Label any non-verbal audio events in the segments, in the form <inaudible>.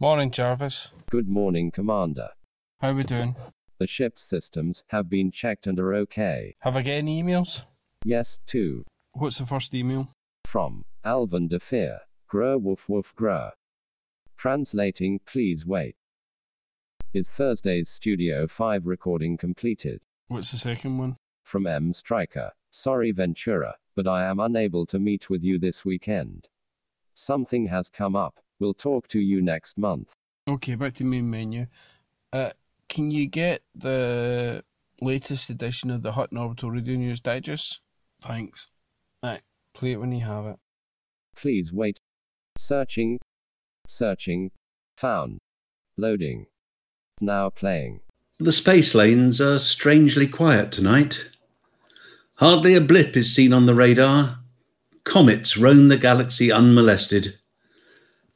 Morning, Jarvis. Good morning, Commander. How are we doing? The ship's systems have been checked and are okay. Have I got any emails? Yes, two. What's the first email? From Alvin de Fear. Grr woof woof grr. Translating, please wait. Is Thursday's Studio 5 recording completed? What's the second one? From M. Striker. Sorry, Ventura, but I am unable to meet with you this weekend. Something has come up. We'll talk to you next month. Okay, back to main menu. Uh, can you get the latest edition of the Hutton Orbital Radio News Digest? Thanks. Right, play it when you have it. Please wait. Searching. Searching. Found. Loading. Now playing. The space lanes are strangely quiet tonight. Hardly a blip is seen on the radar. Comets roam the galaxy unmolested.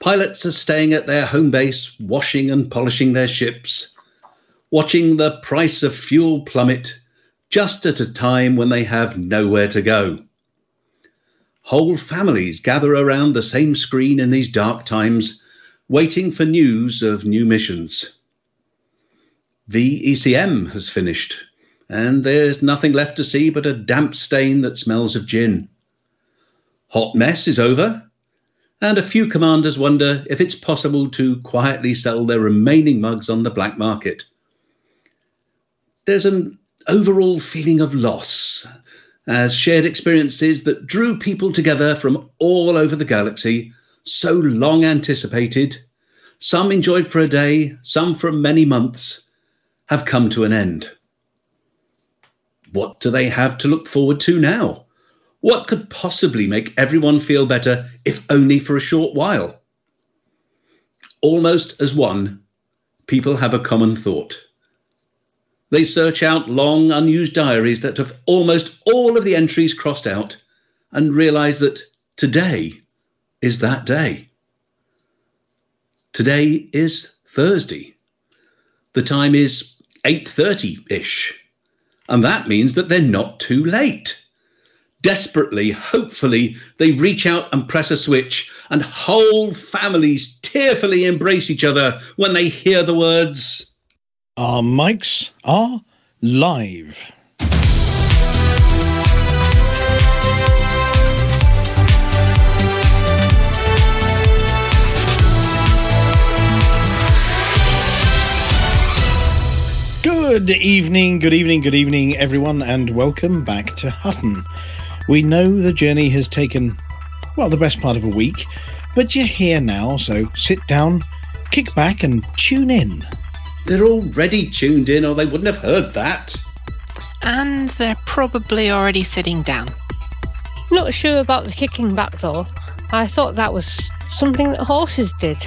Pilots are staying at their home base, washing and polishing their ships, watching the price of fuel plummet just at a time when they have nowhere to go. Whole families gather around the same screen in these dark times, waiting for news of new missions. VECM has finished, and there's nothing left to see but a damp stain that smells of gin. Hot mess is over, and a few commanders wonder if it's possible to quietly sell their remaining mugs on the black market. There's an overall feeling of loss as shared experiences that drew people together from all over the galaxy, so long anticipated, some enjoyed for a day, some for many months, have come to an end. What do they have to look forward to now? What could possibly make everyone feel better, if only for a short while? Almost as one, people have a common thought. They search out long unused diaries that have almost all of the entries crossed out and realize that today is that day. Today is Thursday. The time is 8:30ish. And that means that they're not too late. Desperately, hopefully, they reach out and press a switch, and whole families tearfully embrace each other when they hear the words our mics are live. Good evening, good evening, good evening, everyone, and welcome back to Hutton. We know the journey has taken, well, the best part of a week, but you're here now, so sit down, kick back, and tune in. They're already tuned in, or they wouldn't have heard that. And they're probably already sitting down. Not sure about the kicking back though. I thought that was something that horses did.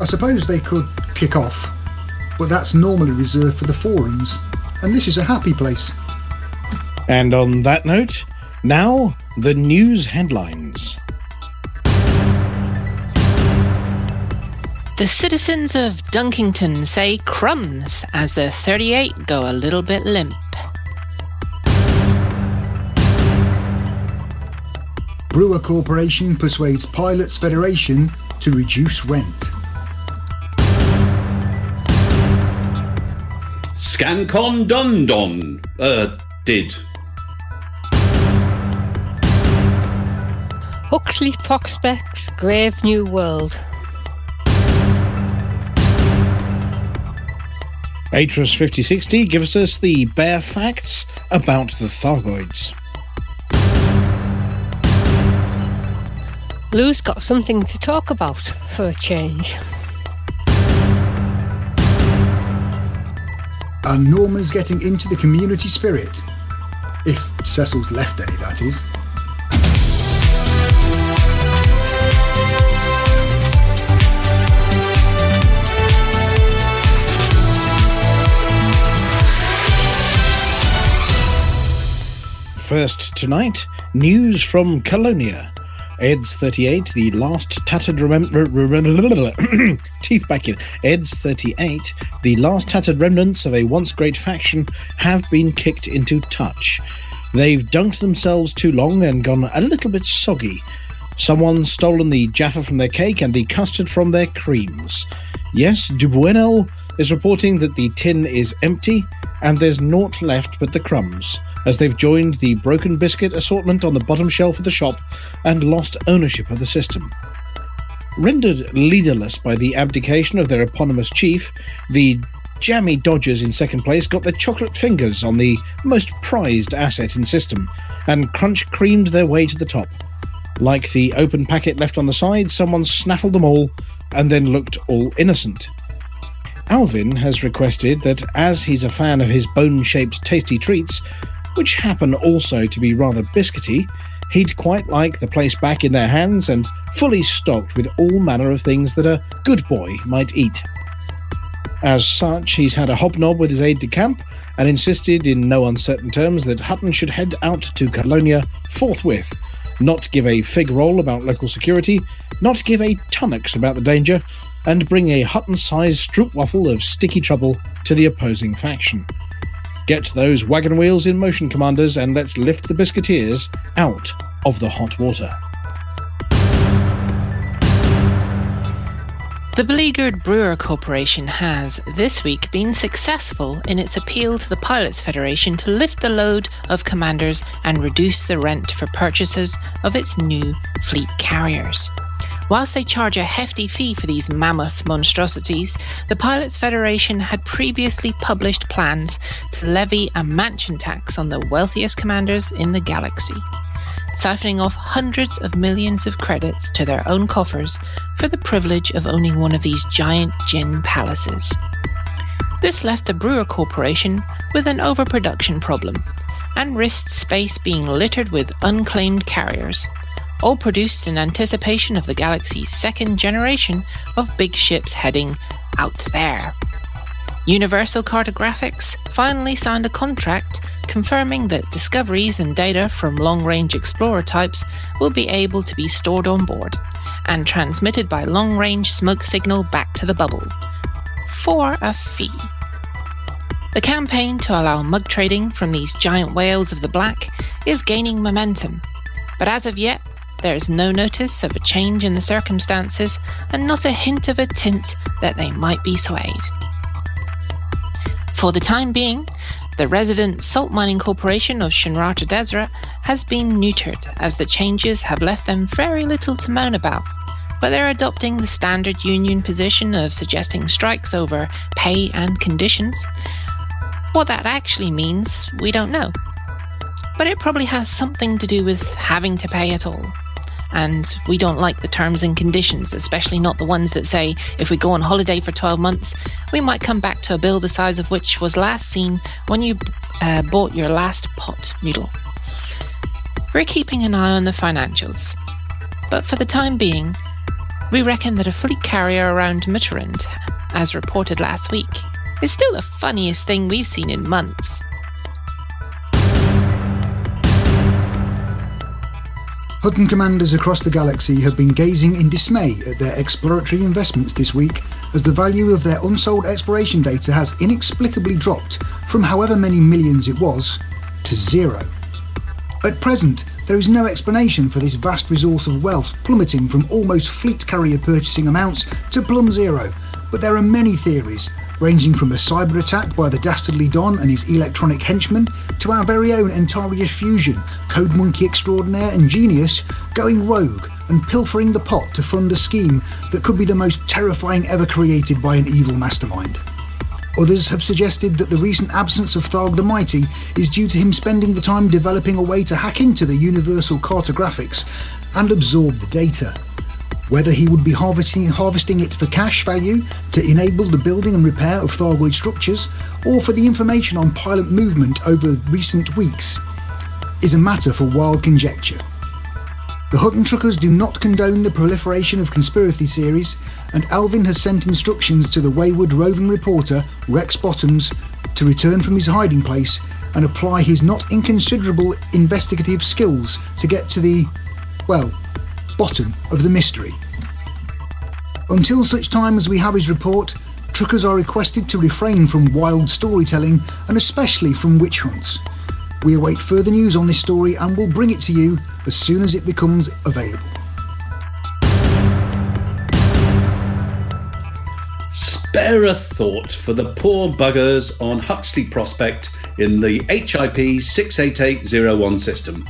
I suppose they could kick off, but that's normally reserved for the forums, and this is a happy place. And on that note, now the news headlines. The citizens of Dunkington say crumbs as the 38 go a little bit limp. Brewer Corporation persuades Pilots Federation to reduce rent. Scancon Dundon, uh, did. Huxley prospects Grave New World. Atrus 5060 gives us the bare facts about the Thargoids. Lou's got something to talk about for a change. And Norma's getting into the community spirit. If Cecil's left any, that is. First tonight, news from Colonia. Eds 38, the last tattered remember <coughs> teeth back in. Eds 38, the last tattered remnants of a once great faction have been kicked into touch. They've dunked themselves too long and gone a little bit soggy. Someone's stolen the Jaffa from their cake and the custard from their creams. Yes, Dubuenel is reporting that the tin is empty and there's naught left but the crumbs, as they've joined the broken biscuit assortment on the bottom shelf of the shop and lost ownership of the system. Rendered leaderless by the abdication of their eponymous chief, the Jammy Dodgers in second place got their chocolate fingers on the most prized asset in system and crunch creamed their way to the top. Like the open packet left on the side, someone snaffled them all and then looked all innocent. Alvin has requested that, as he's a fan of his bone shaped tasty treats, which happen also to be rather biscuity, he'd quite like the place back in their hands and fully stocked with all manner of things that a good boy might eat. As such, he's had a hobnob with his aide de camp and insisted in no uncertain terms that Hutton should head out to Colonia forthwith, not give a fig roll about local security, not give a tunnocks about the danger, and bring a Hutton sized stroopwafel of sticky trouble to the opposing faction. Get those wagon wheels in motion, commanders, and let's lift the biscuiteers out of the hot water. The beleaguered Brewer Corporation has, this week, been successful in its appeal to the Pilots Federation to lift the load of commanders and reduce the rent for purchases of its new fleet carriers. Whilst they charge a hefty fee for these mammoth monstrosities, the Pilots Federation had previously published plans to levy a mansion tax on the wealthiest commanders in the galaxy siphoning off hundreds of millions of credits to their own coffers for the privilege of owning one of these giant gin palaces. This left the Brewer Corporation with an overproduction problem and risked space being littered with unclaimed carriers, all produced in anticipation of the galaxy's second generation of big ships heading out there. Universal Cartographics finally signed a contract confirming that discoveries and data from long range explorer types will be able to be stored on board and transmitted by long range smoke signal back to the bubble for a fee. The campaign to allow mug trading from these giant whales of the black is gaining momentum, but as of yet, there is no notice of a change in the circumstances and not a hint of a tint that they might be swayed. For the time being, the resident salt mining corporation of Shinrarta Dezhra has been neutered as the changes have left them very little to moan about. But they're adopting the standard union position of suggesting strikes over pay and conditions. What that actually means, we don't know. But it probably has something to do with having to pay at all and we don't like the terms and conditions, especially not the ones that say if we go on holiday for 12 months, we might come back to a bill the size of which was last seen when you uh, bought your last pot noodle. We're keeping an eye on the financials, but for the time being, we reckon that a fleet carrier around Mitterrand, as reported last week, is still the funniest thing we've seen in months. Hutton commanders across the galaxy have been gazing in dismay at their exploratory investments this week as the value of their unsold exploration data has inexplicably dropped from however many millions it was to zero. At present, there is no explanation for this vast resource of wealth plummeting from almost fleet carrier purchasing amounts to plumb zero, but there are many theories ranging from a cyber attack by the dastardly Don and his electronic henchmen to our very own Antarius Fusion, code monkey extraordinaire and genius, going rogue and pilfering the pot to fund a scheme that could be the most terrifying ever created by an evil mastermind. Others have suggested that the recent absence of Tharg the Mighty is due to him spending the time developing a way to hack into the universal cartographics and absorb the data whether he would be harvesting, harvesting it for cash value to enable the building and repair of Thargoid structures, or for the information on pilot movement over recent weeks, is a matter for wild conjecture. The Hutton truckers do not condone the proliferation of conspiracy theories, and Alvin has sent instructions to the wayward roving reporter Rex Bottoms to return from his hiding place and apply his not inconsiderable investigative skills to get to the, well, bottom of the mystery. Until such time as we have his report, truckers are requested to refrain from wild storytelling and especially from witch hunts. We await further news on this story and will bring it to you as soon as it becomes available. Spare a thought for the poor buggers on Huxley Prospect in the HIP 68801 system.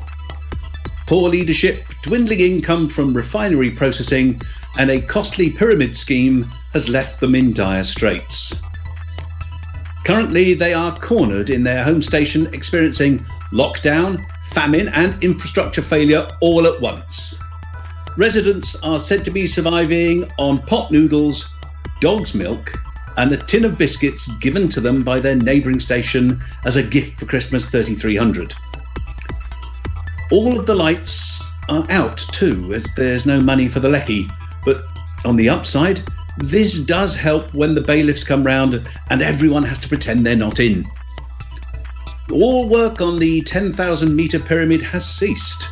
Poor leadership, dwindling income from refinery processing, and a costly pyramid scheme has left them in dire straits. Currently, they are cornered in their home station, experiencing lockdown, famine, and infrastructure failure all at once. Residents are said to be surviving on pot noodles, dog's milk, and a tin of biscuits given to them by their neighbouring station as a gift for Christmas 3300. All of the lights are out too, as there's no money for the lecky. But on the upside, this does help when the bailiffs come round and everyone has to pretend they're not in. All work on the 10,000 metre pyramid has ceased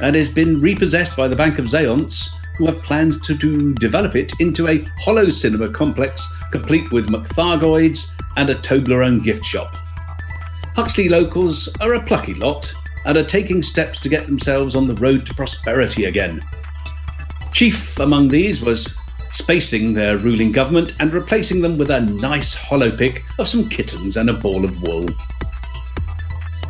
and has been repossessed by the Bank of Zaonce, who have plans to, to develop it into a hollow cinema complex complete with McThargoids and a Toblerone gift shop. Huxley locals are a plucky lot and are taking steps to get themselves on the road to prosperity again. Chief among these was spacing their ruling government and replacing them with a nice hollow pick of some kittens and a ball of wool.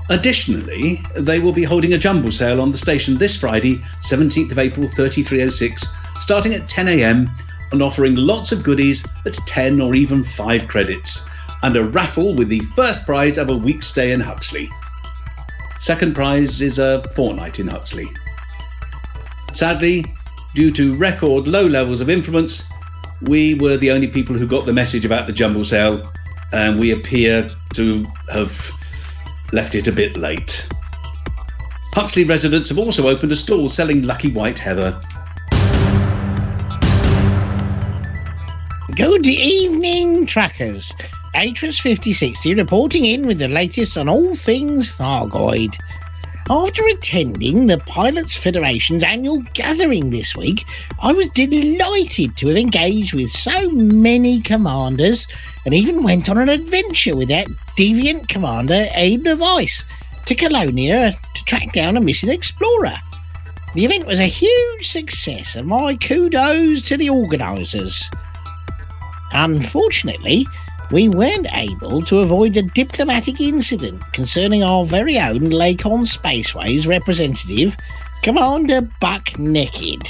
Additionally, they will be holding a jumble sale on the station this Friday, 17th of April 3306, starting at 10am and offering lots of goodies at 10 or even 5 credits, and a raffle with the first prize of a week's stay in Huxley. Second prize is a fortnight in Huxley. Sadly, due to record low levels of influence, we were the only people who got the message about the jumble sale, and we appear to have left it a bit late. Huxley residents have also opened a stall selling lucky white heather. Good evening, trackers. Atris 5060 reporting in with the latest on all things Thargoid. After attending the Pilots Federation's annual gathering this week, I was delighted to have engaged with so many commanders and even went on an adventure with that deviant commander Abe Device to Colonia to track down a missing explorer. The event was a huge success, and my kudos to the organisers. Unfortunately, we weren't able to avoid a diplomatic incident concerning our very own Lakon Spaceways representative, Commander Buck Naked.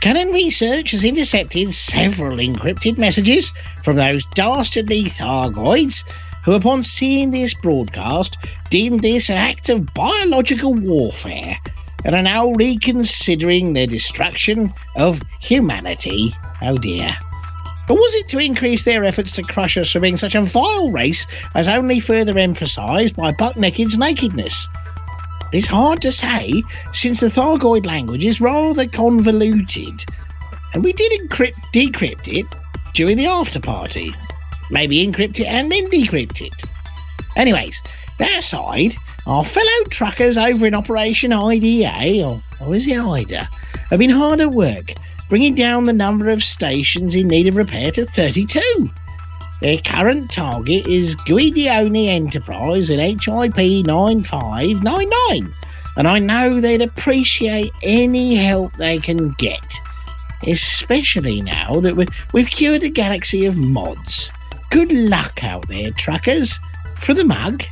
Canonn Research has intercepted several encrypted messages from those dastardly Thargoids who, upon seeing this broadcast, deemed this an act of biological warfare and are now reconsidering their destruction of humanity. Oh dear. Or was it to increase their efforts to crush us for being such a vile race, as only further emphasised by Buck Naked's nakedness? It's hard to say, since the Thargoid language is rather convoluted, and we did encrypt decrypt it during the after party. Maybe encrypt it and then decrypt it. Anyways, that aside, our fellow truckers over in Operation IDA, or, or is it IDA, have been hard at work bringing down the number of stations in need of repair to 32. Their current target is Guidione Enterprise in HIP 9599, and I know they'd appreciate any help they can get, especially now that we've cured a galaxy of mods. Good luck out there, truckers. For the mug.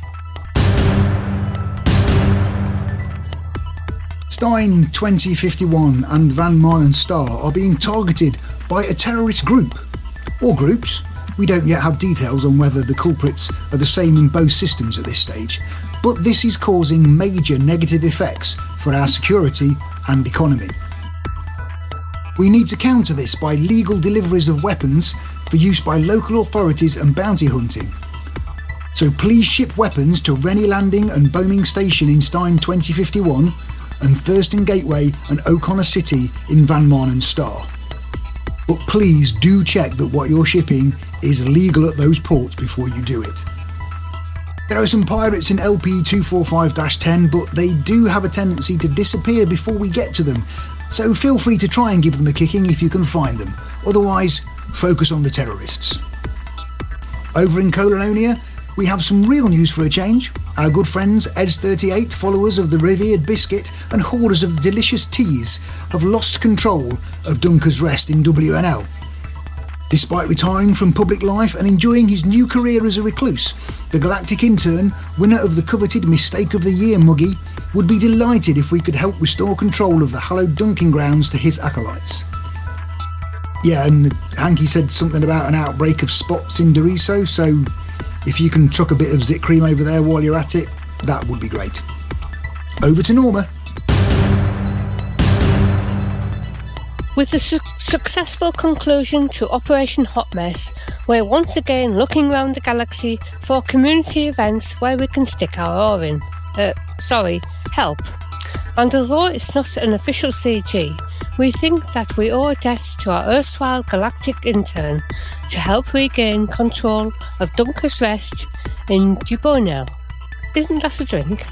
Stein 2051 and Van Maanen Star are being targeted by a terrorist group. Or groups. We don't yet have details on whether the culprits are the same in both systems at this stage, but this is causing major negative effects for our security and economy. We need to counter this by legal deliveries of weapons for use by local authorities and bounty hunting. So please ship weapons to Rennie Landing and Bombing Station in Stein 2051 and Thurston Gateway and O'Connor City in Van Maanen Star. But please do check that what you're shipping is legal at those ports before you do it. There are some pirates in LP 245 10, but they do have a tendency to disappear before we get to them, so feel free to try and give them a kicking if you can find them. Otherwise, focus on the terrorists. Over in Colonia, we have some real news for a change. Our good friends Eds38, followers of the revered biscuit and hoarders of the delicious teas, have lost control of Dunker's Rest in WNL. Despite retiring from public life and enjoying his new career as a recluse, the Galactic Intern, winner of the coveted Mistake of the Year muggy, would be delighted if we could help restore control of the hallowed dunking grounds to his acolytes. Yeah, and Hanky said something about an outbreak of spots in Doriso, so if you can chuck a bit of zit cream over there while you're at it, that would be great. Over to Norma. With the su- successful conclusion to Operation Hot Mess, we're once again looking around the galaxy for community events where we can stick our oar in. Uh, sorry, help. And although it's not an official CG, we think that we owe a debt to our erstwhile galactic intern to help regain control of Dunker's Rest in Dubonel. Isn't that a drink?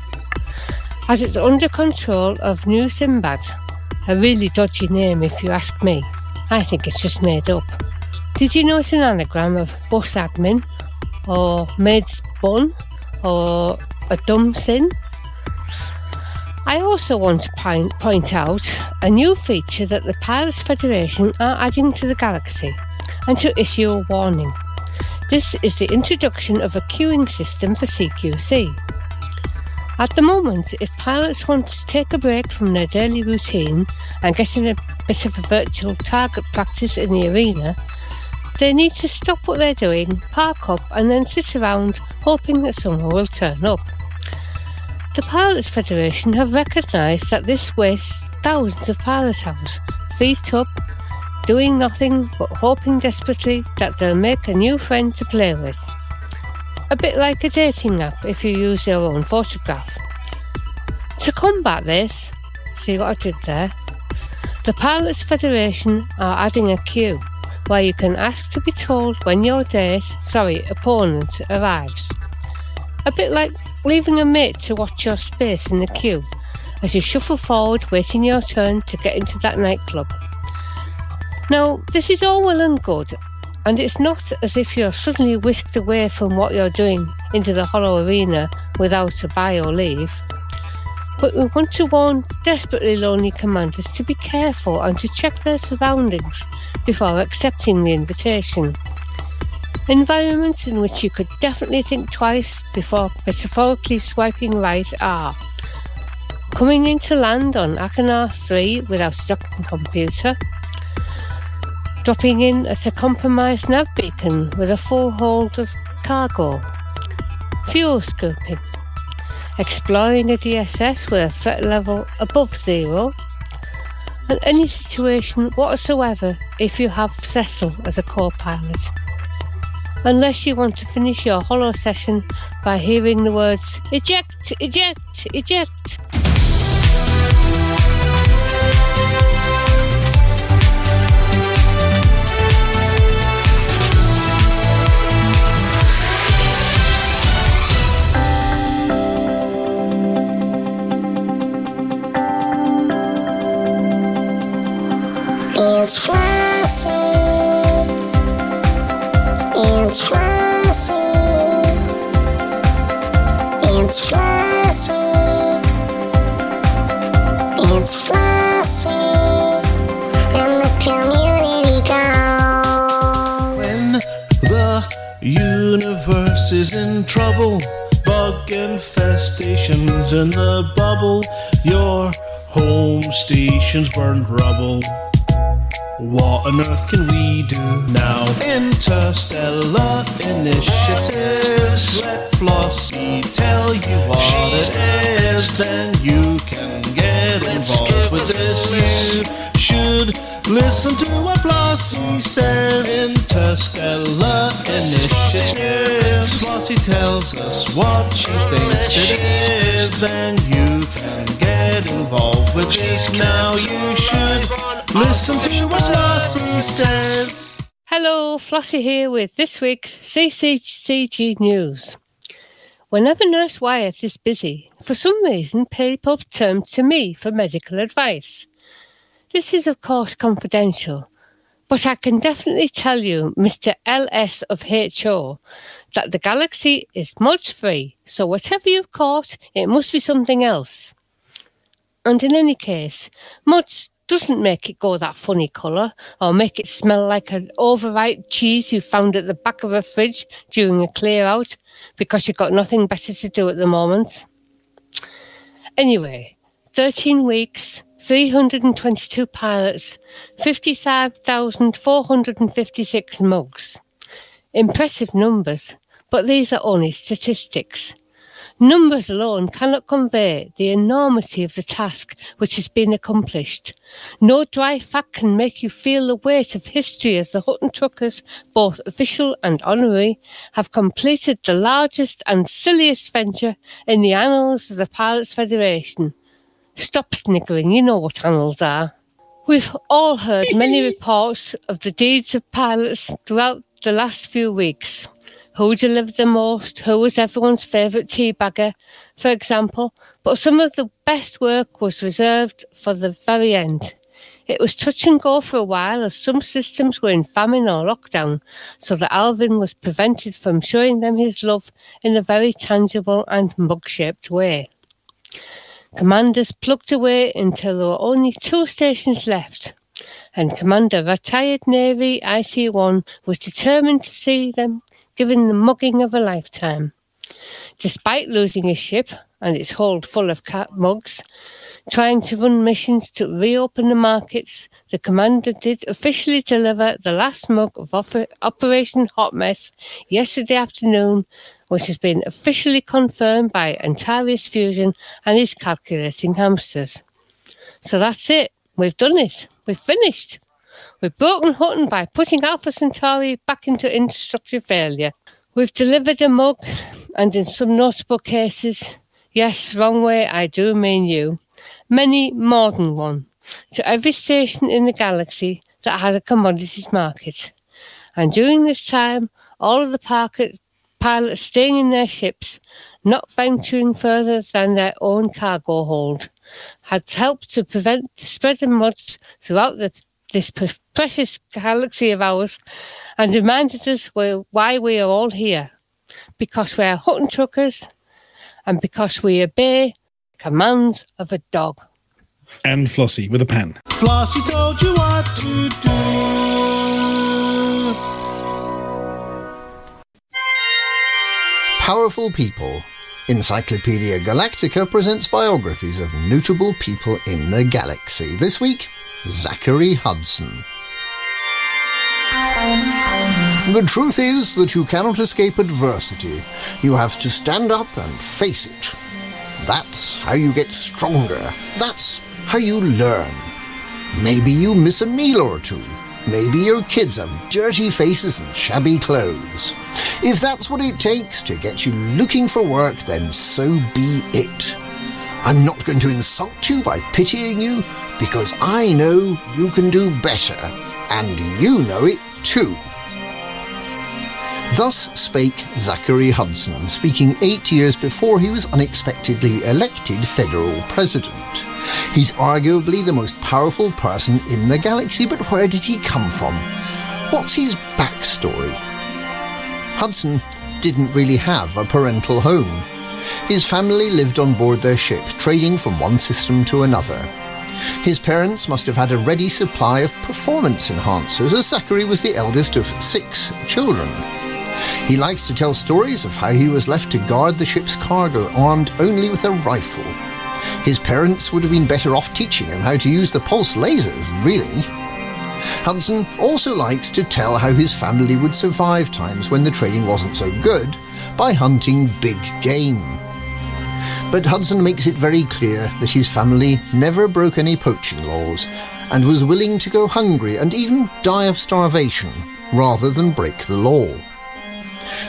As it's under control of New Simbad, a really dodgy name if you ask me. I think it's just made up. Did you know it's an anagram of bus admin, or maid's bun, or a dumb sin? I also want to point, point out a new feature that the Pilots Federation are adding to the galaxy and to issue a warning. This is the introduction of a queuing system for CQC. At the moment, if pilots want to take a break from their daily routine and get in a bit of a virtual target practice in the arena, they need to stop what they're doing, park up, and then sit around hoping that someone will turn up. The Pilots Federation have recognised that this wastes thousands of pilot hours, feet up, doing nothing but hoping desperately that they'll make a new friend to play with. A bit like a dating app if you use your own photograph. To combat this, see what I did there? The Pilots Federation are adding a queue where you can ask to be told when your date, sorry, opponent arrives. A bit like leaving a mate to watch your space in the queue as you shuffle forward, waiting your turn to get into that nightclub. Now, this is all well and good, and it's not as if you're suddenly whisked away from what you're doing into the hollow arena without a buy or leave. But we want to warn desperately lonely commanders to be careful and to check their surroundings before accepting the invitation. Environments in which you could definitely think twice before metaphorically swiping right are coming into land on Achenar 3 without a docking computer, dropping in at a compromised nav beacon with a full hold of cargo, fuel scooping, exploring a DSS with a threat level above zero, and any situation whatsoever if you have Cecil as a co pilot. Unless you want to finish your hollow session by hearing the words eject, eject, eject. It's. It's Flossie. It's Flossie. It's Flossie. And the community goes. When the universe is in trouble, bug infestations in the bubble, your home station's burned rubble. What on earth can we do now? Interstellar initiatives. Let Flossie tell you what it is. Then you can get involved with this. You should listen to what Flossie says. Interstellar initiatives. Flossie tells us what she thinks it is. Then you can get involved with this. Now you should listen to what Flossie says. Hello, Flossie here with this week's CCCG News. Whenever Nurse Wyatt is busy, for some reason people turn to me for medical advice. This is, of course, confidential, but I can definitely tell you, Mr. LS of HO, that the galaxy is mods free, so whatever you've caught, it must be something else. And in any case, mods doesn't make it go that funny colour or make it smell like an overripe cheese you found at the back of a fridge during a clear out because you've got nothing better to do at the moment. Anyway, 13 weeks, 322 pilots, 55,456 mugs. Impressive numbers, but these are only statistics. Numbers alone cannot convey the enormity of the task which has been accomplished. No dry fact can make you feel the weight of history as the Hutton truckers, both official and honorary, have completed the largest and silliest venture in the annals of the Pilots Federation. Stop sniggering, you know what annals are. We've all heard many <laughs> reports of the deeds of pilots throughout the last few weeks. Who delivered the most? Who was everyone's favourite teabagger, for example? But some of the best work was reserved for the very end. It was touch and go for a while as some systems were in famine or lockdown, so that Alvin was prevented from showing them his love in a very tangible and mug shaped way. Commanders plugged away until there were only two stations left, and Commander Retired Navy IC1 was determined to see them given the mugging of a lifetime. Despite losing his ship and its hold full of cat mugs, trying to run missions to reopen the markets, the commander did officially deliver the last mug of Operation Hot Mess yesterday afternoon, which has been officially confirmed by Antarius Fusion and his calculating hamsters. So that's it. We've done it. We've finished. We've broken Hutton by putting Alpha Centauri back into infrastructure failure. We've delivered a mug, and in some notable cases, yes, wrong way, I do mean you, many more than one, to every station in the galaxy that has a commodities market. And during this time, all of the parket, pilots staying in their ships, not venturing further than their own cargo hold, had helped to prevent the spread of muds throughout the, this precious galaxy of ours and reminded us why- why we are all here. Because we are Hutton truckers and because we obey commands of a dog. And Flossie with a pan. Flossie told you what to do. Powerful People. Encyclopedia Galactica presents biographies of notable people in the galaxy. This week, Zachary Hudson. The truth is that you cannot escape adversity. You have to stand up and face it. That's how you get stronger. That's how you learn. Maybe you miss a meal or two. Maybe your kids have dirty faces and shabby clothes. If that's what it takes to get you looking for work, then so be it. I'm not going to insult you by pitying you because I know you can do better, and you know it too. Thus spake Zachary Hudson, speaking eight years before he was unexpectedly elected federal president. He's arguably the most powerful person in the galaxy, but where did he come from? What's his backstory? Hudson didn't really have a parental home. His family lived on board their ship, trading from one system to another. His parents must have had a ready supply of performance enhancers, as Zachary was the eldest of six children. He likes to tell stories of how he was left to guard the ship's cargo armed only with a rifle. His parents would have been better off teaching him how to use the pulse lasers, really. Hudson also likes to tell how his family would survive times when the trading wasn't so good by hunting big game. But Hudson makes it very clear that his family never broke any poaching laws and was willing to go hungry and even die of starvation rather than break the law.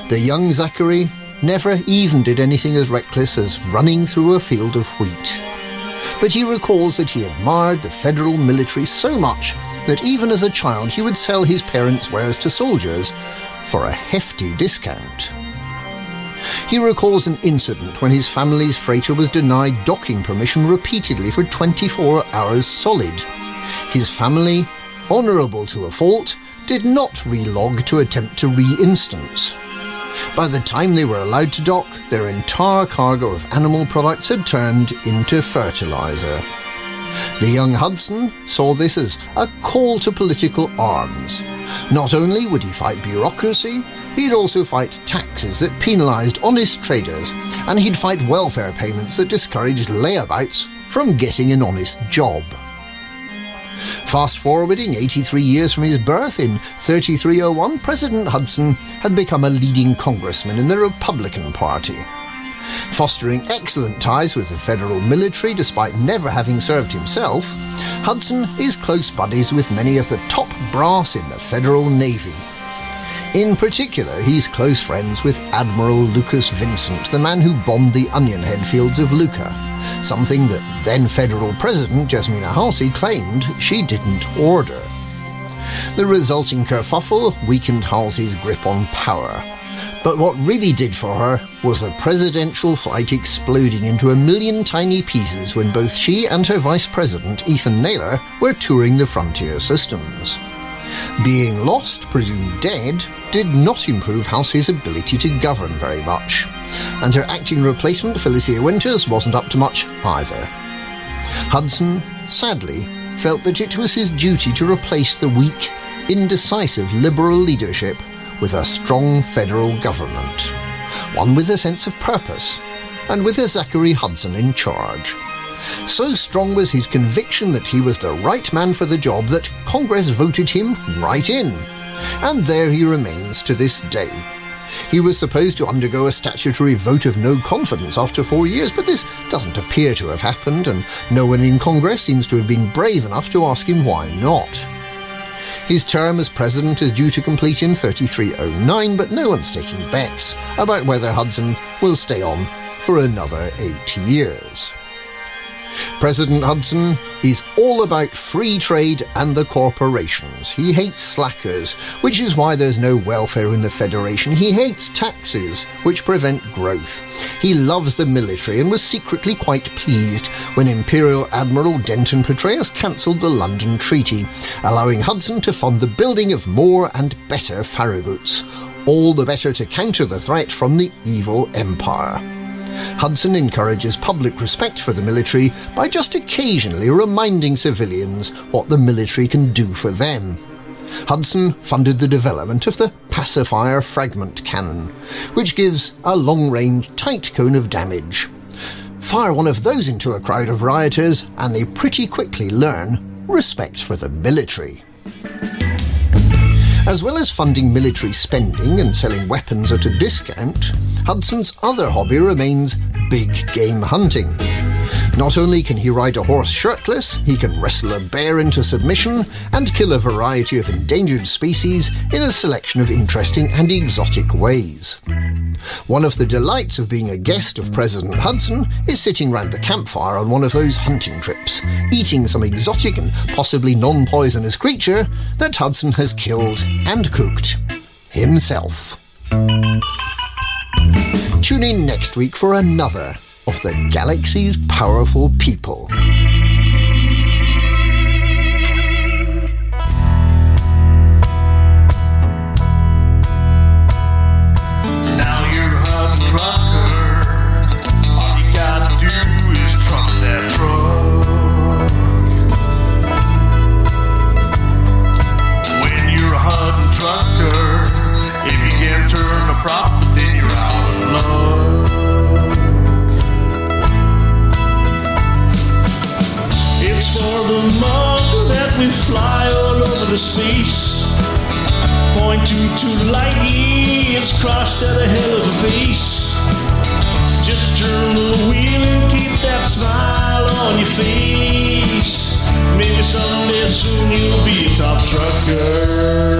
The young Zachary never even did anything as reckless as running through a field of wheat. But he recalls that he admired the federal military so much that even as a child he would sell his parents' wares to soldiers for a hefty discount. He recalls an incident when his family's freighter was denied docking permission repeatedly for 24 hours solid. His family, honourable to a fault, did not relog to attempt to re-instance. By the time they were allowed to dock, their entire cargo of animal products had turned into fertilizer. The young Hudson saw this as a call to political arms. Not only would he fight bureaucracy, he'd also fight taxes that penalised honest traders, and he'd fight welfare payments that discouraged layabouts from getting an honest job. Fast forwarding 83 years from his birth in 3301, President Hudson had become a leading congressman in the Republican Party. Fostering excellent ties with the federal military despite never having served himself, Hudson is close buddies with many of the top brass in the Federal Navy. In particular, he's close friends with Admiral Lucas Vincent, the man who bombed the onion head fields of Lucca, something that then Federal President Jasmina Halsey claimed she didn't order. The resulting kerfuffle weakened Halsey's grip on power. But what really did for her was the presidential flight exploding into a million tiny pieces when both she and her vice president, Ethan Naylor, were touring the frontier systems. Being lost, presumed dead, did not improve Halsey's ability to govern very much, and her acting replacement, Felicia Winters, wasn't up to much either. Hudson, sadly, felt that it was his duty to replace the weak, indecisive Liberal leadership with a strong federal government, one with a sense of purpose, and with a Zachary Hudson in charge. So strong was his conviction that he was the right man for the job that Congress voted him right in. And there he remains to this day. He was supposed to undergo a statutory vote of no confidence after four years, but this doesn't appear to have happened, and no one in Congress seems to have been brave enough to ask him why not. His term as president is due to complete in 3309, but no one's taking bets about whether Hudson will stay on for another eight years. President Hudson is all about free trade and the corporations. He hates slackers, which is why there's no welfare in the Federation. He hates taxes, which prevent growth. He loves the military and was secretly quite pleased when Imperial Admiral Denton Patreus cancelled the London Treaty, allowing Hudson to fund the building of more and better Farraguts, all the better to counter the threat from the evil Empire. Hudson encourages public respect for the military by just occasionally reminding civilians what the military can do for them. Hudson funded the development of the pacifier fragment cannon, which gives a long range tight cone of damage. Fire one of those into a crowd of rioters, and they pretty quickly learn respect for the military. As well as funding military spending and selling weapons at a discount, Hudson's other hobby remains big game hunting. Not only can he ride a horse shirtless, he can wrestle a bear into submission and kill a variety of endangered species in a selection of interesting and exotic ways. One of the delights of being a guest of President Hudson is sitting round the campfire on one of those hunting trips, eating some exotic and possibly non poisonous creature that Hudson has killed and cooked himself. Tune in next week for another of the galaxy's powerful people. Now the mug that we fly all over the space. Point to too lightly, it's crossed at a hell of a pace. Just turn the wheel and keep that smile on your face. Maybe someday soon you'll be a top trucker.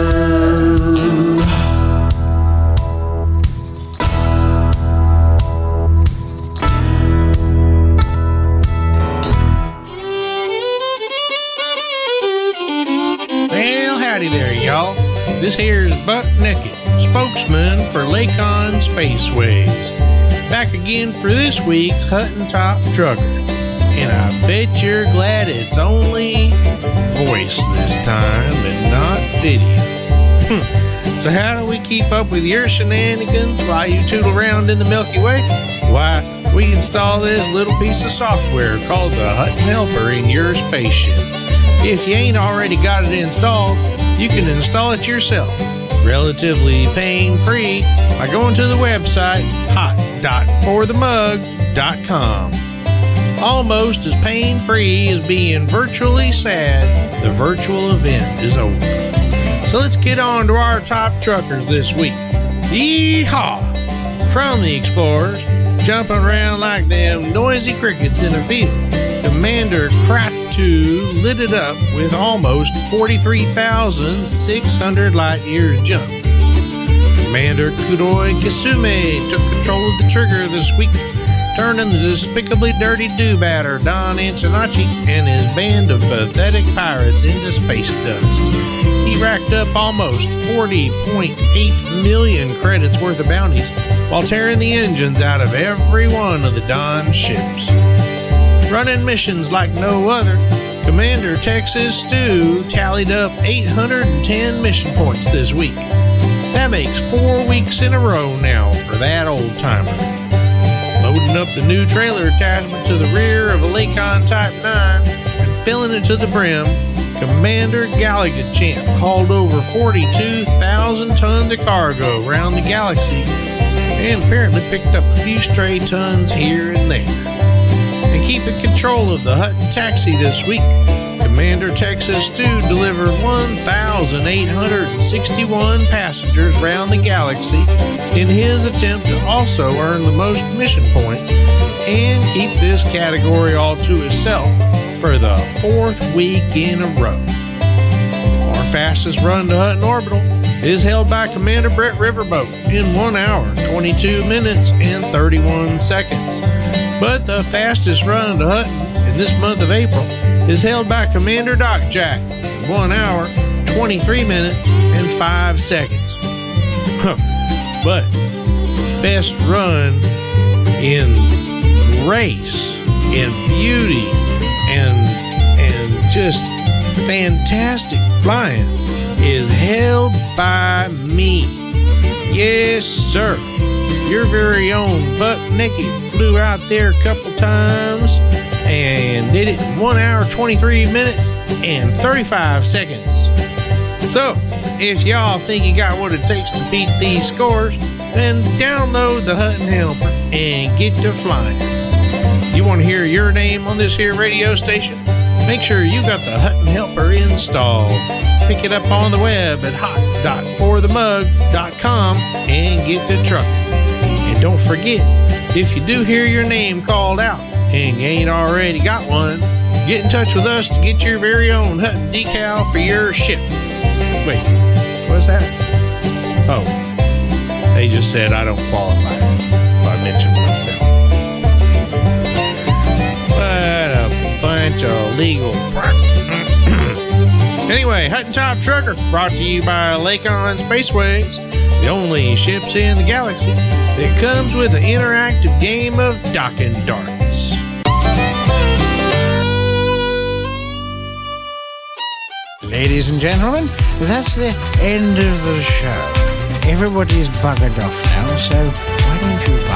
Well, howdy there, y'all. This here's Buck Naked, spokesman for Lakon Spaceways. Back again for this week's Hutton Top Trucker. And I bet you're glad it's only voice this time and not video. Hmm. So, how do we keep up with your shenanigans while you tootle around in the Milky Way? Why, we install this little piece of software called the Hutton Helper in your spaceship. If you ain't already got it installed, you can install it yourself, relatively pain free, by going to the website hot.forthemug.com. Almost as pain free as being virtually sad, the virtual event is over. So let's get on to our top truckers this week. Yeehaw! From the Explorers, jumping around like them noisy crickets in a field, Commander Kratu lit it up with almost 43,600 light years jump. Commander Kudoi Kisume took control of the trigger this week, turning the despicably dirty do-batter Don Antonacci and his band of pathetic pirates into space dust. He racked up almost 40.8 million credits worth of bounties while tearing the engines out of every one of the Don ships. Running missions like no other, Commander Texas Stew tallied up 810 mission points this week. That makes four weeks in a row now for that old timer. Loading up the new trailer attachment to the rear of a Lakon Type 9 and filling it to the brim, Commander Gallagher Champ hauled over 42,000 tons of cargo around the galaxy and apparently picked up a few stray tons here and there. Keeping control of the Hutton taxi this week, Commander Texas Stew delivered 1,861 passengers around the galaxy in his attempt to also earn the most mission points and keep this category all to himself for the fourth week in a row. Fastest run to Hutton Orbital is held by Commander Brett Riverboat in 1 hour, 22 minutes, and 31 seconds. But the fastest run to Hutton in this month of April is held by Commander Doc Jack in 1 hour, 23 minutes, and 5 seconds. but best run in grace and beauty and and just fantastic flying is held by me. Yes, sir. Your very own Buck Nicky flew out there a couple times and did it in 1 hour 23 minutes and 35 seconds. So, if y'all think you got what it takes to beat these scores, then download the Hutton Helper and get to flying. You want to hear your name on this here radio station? Make sure you've got the Hutton Helper installed. Pick it up on the web at hot.forthemug.com and get to trucking. And don't forget, if you do hear your name called out and you ain't already got one, get in touch with us to get your very own Hutton decal for your ship. Wait, what's that? Oh, they just said I don't qualify if I mention myself. Bunch of legal. <clears throat> anyway, Hutton Top Trucker brought to you by Lakon Spaceways, the only ships in the galaxy that comes with an interactive game of docking darts. Ladies and gentlemen, that's the end of the show. Everybody's buggered off now, so why don't you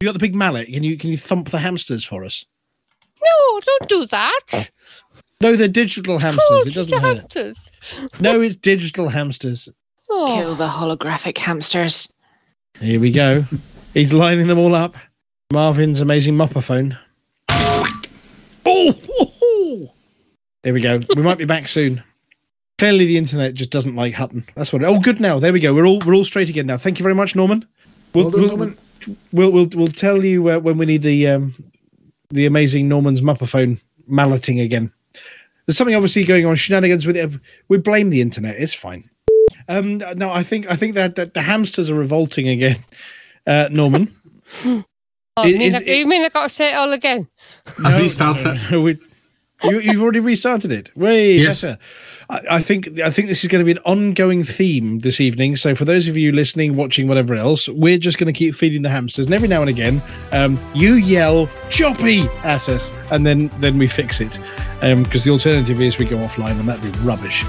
You got the big mallet. Can you can you thump the hamsters for us? No, don't do that. No, they're digital hamsters. Oh, it doesn't just hurt. hamsters. No, it's digital hamsters. Oh. Kill the holographic hamsters. Here we go. He's lining them all up. Marvin's amazing mopperphone. Oh, ho, ho. there we go. We might be back soon. Clearly, the internet just doesn't like Hutton. That's what. Oh, good now. There we go. We're all we're all straight again now. Thank you very much, Norman. Well done, Norman. We'll we'll we'll tell you uh, when we need the um, the amazing Norman's mopperphone malleting again. There's something obviously going on shenanigans with it. We blame the internet. It's fine. Um, no, I think I think that, that the hamsters are revolting again. Uh, Norman, <laughs> Oh, Is- you, mean is I, you mean I got to say it all again? I've restarted. no, we- you, you've already restarted it. Way Yes. better. I, I think I think this is going to be an ongoing theme this evening. So for those of you listening, watching, whatever else, we're just going to keep feeding the hamsters, and every now and again, um, you yell "choppy" at us, and then then we fix it. Because the alternative is we go offline, and that'd be rubbish.